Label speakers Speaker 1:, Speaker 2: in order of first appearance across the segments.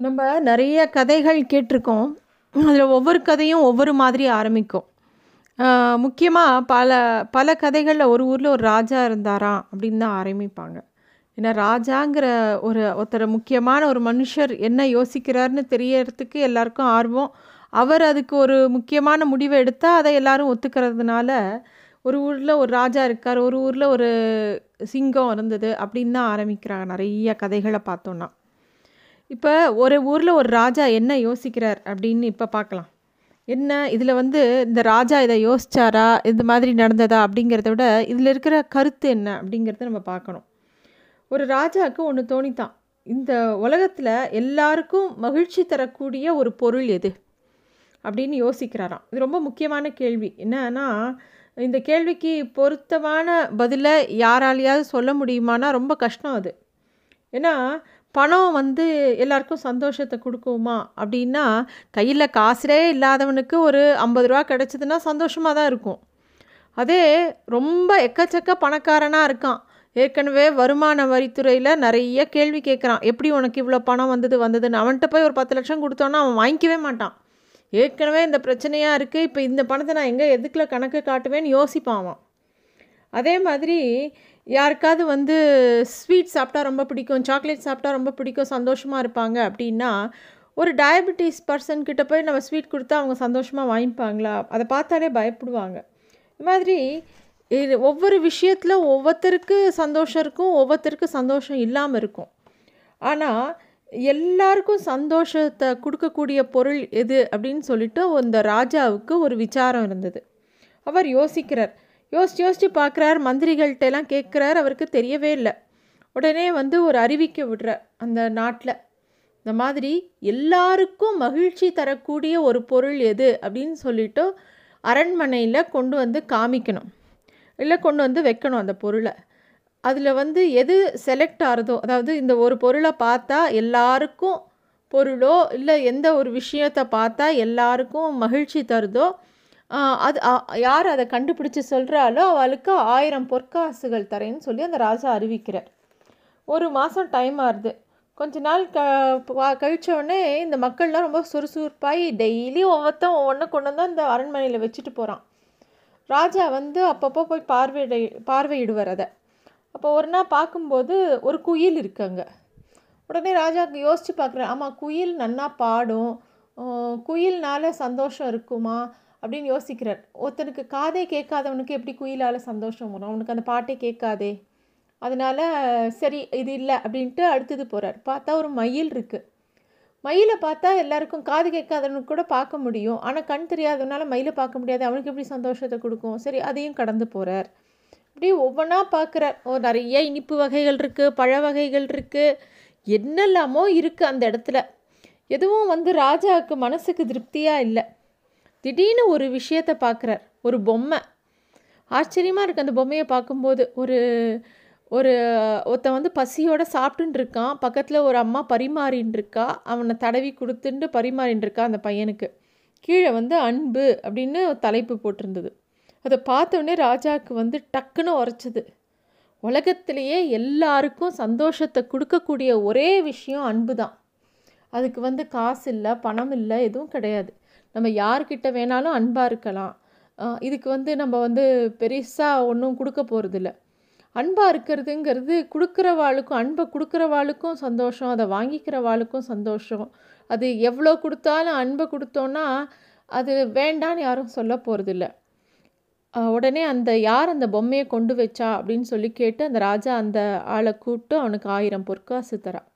Speaker 1: நம்ம நிறைய கதைகள் கேட்டிருக்கோம். அதில் ஒவ்வொரு கதையும் ஒவ்வொரு மாதிரி ஆரம்பிக்கும். முக்கியமாக பல பல கதைகளில் ஒரு ஊரில் ஒரு ராஜா இருந்தாராம் அப்படின்னு தான் ஆரம்பிப்பாங்க. ஏன்னா ராஜாங்கிற ஒரு ஒருத்தர் முக்கியமான ஒரு மனுஷர் என்ன யோசிக்கிறாருன்னு தெரியறதுக்கு எல்லாருக்கும் ஆர்வம். அவர் அதுக்கு ஒரு முக்கியமான முடிவை எடுத்தால் அதை எல்லாரும் ஒத்துக்கிறதுனால ஒரு ஊரில் ஒரு ராஜா இருக்கார் ஒரு ஊரில் ஒரு சிங்கம் இருந்தது அப்படின்னு தான் ஆரம்பிக்கிறாங்க. நிறைய கதைகளை பார்த்தோன்னா. இப்போ ஒரு ஊரில் ஒரு ராஜா என்ன யோசிக்கிறார் அப்படின்னு இப்போ பார்க்கலாம். என்ன? இதில் வந்து இந்த ராஜா இதை யோசிச்சாரா? இந்த மாதிரி நடந்ததா? அப்படிங்கிறத விட இதில் இருக்கிற கருத்து என்ன? அப்படிங்கிறத நம்ம பார்க்கணும். ஒரு ராஜாவுக்கு ஒன்று தோணித்தான். இந்த உலகத்தில் எல்லாருக்கும் மகிழ்ச்சி தரக்கூடிய ஒரு பொருள் எது? அப்படின்னு யோசிக்கிறாராம். இது ரொம்ப முக்கியமான கேள்வி. என்னன்னா இந்த கேள்விக்கு பொருத்தமான பதிலை யாராலையாவது சொல்ல முடியுமானா ரொம்ப கஷ்டம் அது. ஏன்னா பணம் வந்து எல்லாருக்கும் சந்தோஷத்தை கொடுக்குமா? அப்படின்னா கையில் காசுலே இல்லாதவனுக்கு ஒரு ஐம்பது ரூபா கிடச்சிதுன்னா சந்தோஷமாக தான் இருக்கும். அதே ரொம்ப எக்கச்சக்க பணக்காரனாக இருக்கான். ஏற்கனவே வருமான வரித்துறையில் நிறைய கேள்வி கேட்குறான் எப்படி உனக்கு இவ்வளோ பணம் வந்தது வந்ததுன்னு? அவன்கிட்ட போய் ஒரு பத்து லட்சம் கொடுத்தோன்னா அவன் வாங்கிக்கவே மாட்டான். ஏற்கனவே இந்த பிரச்சனையாக இருக்குது இப்போ இந்த பணத்தை நான் எங்கே எதுக்குள்ள கணக்கு காட்டுவேன்னு யோசிப்பான் அவன். அதே மாதிரி யாருக்காவது வந்து ஸ்வீட் சாப்பிட்டா ரொம்ப பிடிக்கும் சாக்லேட் சாப்பிட்டா ரொம்ப பிடிக்கும் சந்தோஷமாக இருப்பாங்க அப்படின்னா ஒரு டயபெட்டிஸ் பர்சன் கிட்ட போய் நம்ம ஸ்வீட் கொடுத்தா அவங்க சந்தோஷமாக வாங்கிப்பாங்களா? அதை பார்த்தாலே பயப்படுவாங்க. இது மாதிரி இது ஒவ்வொரு விஷயத்தில் ஒவ்வொருத்தருக்கு சந்தோஷம் இருக்கும் ஒவ்வொருத்தருக்கு சந்தோஷம் இல்லாமல் இருக்கும். ஆனால் எல்லாருக்கும் சந்தோஷத்தை கொடுக்கக்கூடிய பொருள் எது அப்படின்னு சொல்லிட்டு அந்த ராஜாவுக்கு ஒரு விசாரம் இருந்தது. அவர் யோசிக்கிறார் யோசிச்சு யோசிச்சு பார்க்குறார் மந்திரிகள்கிட்டலாம் கேட்குறார் அவருக்கு தெரியவே இல்லை. உடனே வந்து ஒரு அறிவிக்க விடுற அந்த நாட்டில் இந்த மாதிரி எல்லாருக்கும் மகிழ்ச்சி தரக்கூடிய ஒரு பொருள் எது அப்படின்னு சொல்லிட்டு அரண்மனையில் கொண்டு வந்து காமிக்கணும். இல்லை கொண்டு வந்து வைக்கணும் அந்த பொருளை. அதில் வந்து எது செலக்ட் ஆகிறதோ அதாவது இந்த ஒரு பொருளை பார்த்தா எல்லாருக்கும் பொருளோ இல்லை எந்த ஒரு விஷயத்தை பார்த்தா எல்லாருக்கும் மகிழ்ச்சி தருதோ அது யார் அதை கண்டுபிடிச்சி சொல்கிறாலோ அவளுக்கு ஆயிரம் பொற்காசுகள் தரேன்னு சொல்லி அந்த ராஜா அறிவிக்கிறார். ஒரு மாதம் டைம் ஆகுது கொஞ்ச நாள் க கழித்தோடனே இந்த மக்கள்லாம் ரொம்ப சுறுசுறுப்பாகி டெய்லி ஒவ்வொருத்தன் ஒவ்வொன்றும் கொண்டு வந்து அந்த அரண்மனையில் வச்சுட்டு போகிறான் ராஜா வந்து அப்பப்போ போய் பார்வையிட பார்வையிடுவார் அதை. அப்போ ஒரு நாள் பார்க்கும்போது ஒரு குயில் இருக்குங்க உடனே ராஜாவுக்கு யோசித்து பார்க்குறேன் ஆமாம் குயில் நன்னா பாடும். குயில்னால சந்தோஷம் இருக்குமா? அப்படின்னு யோசிக்கிறார். ஒருத்தனுக்கு காதே கேட்காதவனுக்கு எப்படி குயிலால் சந்தோஷம் வரும்? அவனுக்கு அந்த பாட்டே கேட்காதே. அதனால் சரி இது இல்லை அப்படின்ட்டு அடுத்தது போகிறார் பார்த்தா ஒரு மயில் இருக்குது மயிலை பார்த்தா எல்லாருக்கும் காது கேட்காதவனுக்கு கூட பார்க்க முடியும். ஆனால் கண் தெரியாதவனால மயிலை பார்க்க முடியாது. அவனுக்கு எப்படி சந்தோஷத்தை கொடுக்கும்? சரி அதையும் கடந்து போகிறார் இப்படி ஒவ்வொன்றா பார்க்குறார். ஓ நிறைய இனிப்பு வகைகள் இருக்குது பழ வகைகள் இருக்குது என்னெல்லாமோ இருக்குது அந்த இடத்துல. எதுவும் வந்து ராஜாவுக்கு மனசுக்கு திருப்தியாக இல்லை. திடீர்னு ஒரு விஷயத்தை பார்க்குறார். ஒரு பொம்மை. ஆச்சரியமாக இருக்குது அந்த பொம்மையை பார்க்கும்போது. ஒரு ஒரு ஒருத்தன் வந்து பசியோடு சாப்பிட்டுன்னு இருக்கான். பக்கத்தில் ஒரு அம்மா பரிமாறின்னு இருக்கா. அவனை தடவி கொடுத்துட்டு பரிமாறின்னு இருக்கா அந்த பையனுக்கு. கீழே வந்து அன்பு அப்படின்னு தலைப்பு போட்டிருந்தது. அதை பார்த்தோடனே ராஜாவுக்கு வந்து டக்குன்னு உரைச்சது. உலகத்திலேயே எல்லாருக்கும் சந்தோஷத்தை கொடுக்கக்கூடிய ஒரே விஷயம் அன்பு தான் அதுக்கு வந்து காசு இல்லை பணம் இல்லை எதுவும் கிடையாது. நம்ம யார்கிட்ட வேணாலும் அன்பாக இருக்கலாம். இதுக்கு வந்து நம்ம வந்து பெருசாக ஒன்றும் கொடுக்க போகிறதில்ல அன்பாக இருக்கிறதுங்கிறது கொடுக்குறவாளுக்கும் அன்பை கொடுக்குறவாளுக்கும் சந்தோஷம் அதை வாங்கிக்கிறவாளுக்கும் சந்தோஷம். அது எவ்வளோ கொடுத்தாலும் அன்பை கொடுத்தோன்னா அது வேண்டான்னு யாரும் சொல்ல போகிறதில்ல உடனே அந்த யார் அந்த பொம்மையை கொண்டு வச்சா அப்படின்னு சொல்லி கேட்டு அந்த ராஜா அந்த ஆளை கூப்பிட்டு அவனுக்கு ஆயிரம் பொற்காசு தரான்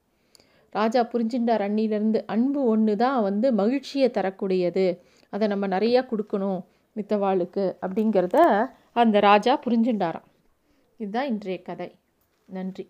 Speaker 1: ராஜா புரிஞ்சுட்டார் அண்ணிலேருந்து அன்பு ஒன்று தான் வந்து மகிழ்ச்சியை தரக்கூடியது. அதை நம்ம நிறையா கொடுக்கணும் மித்தவாளுக்கு அப்படிங்கிறத அந்த ராஜா புரிஞ்சுட்டாராம் இதுதான் இன்றைய கதை. நன்றி.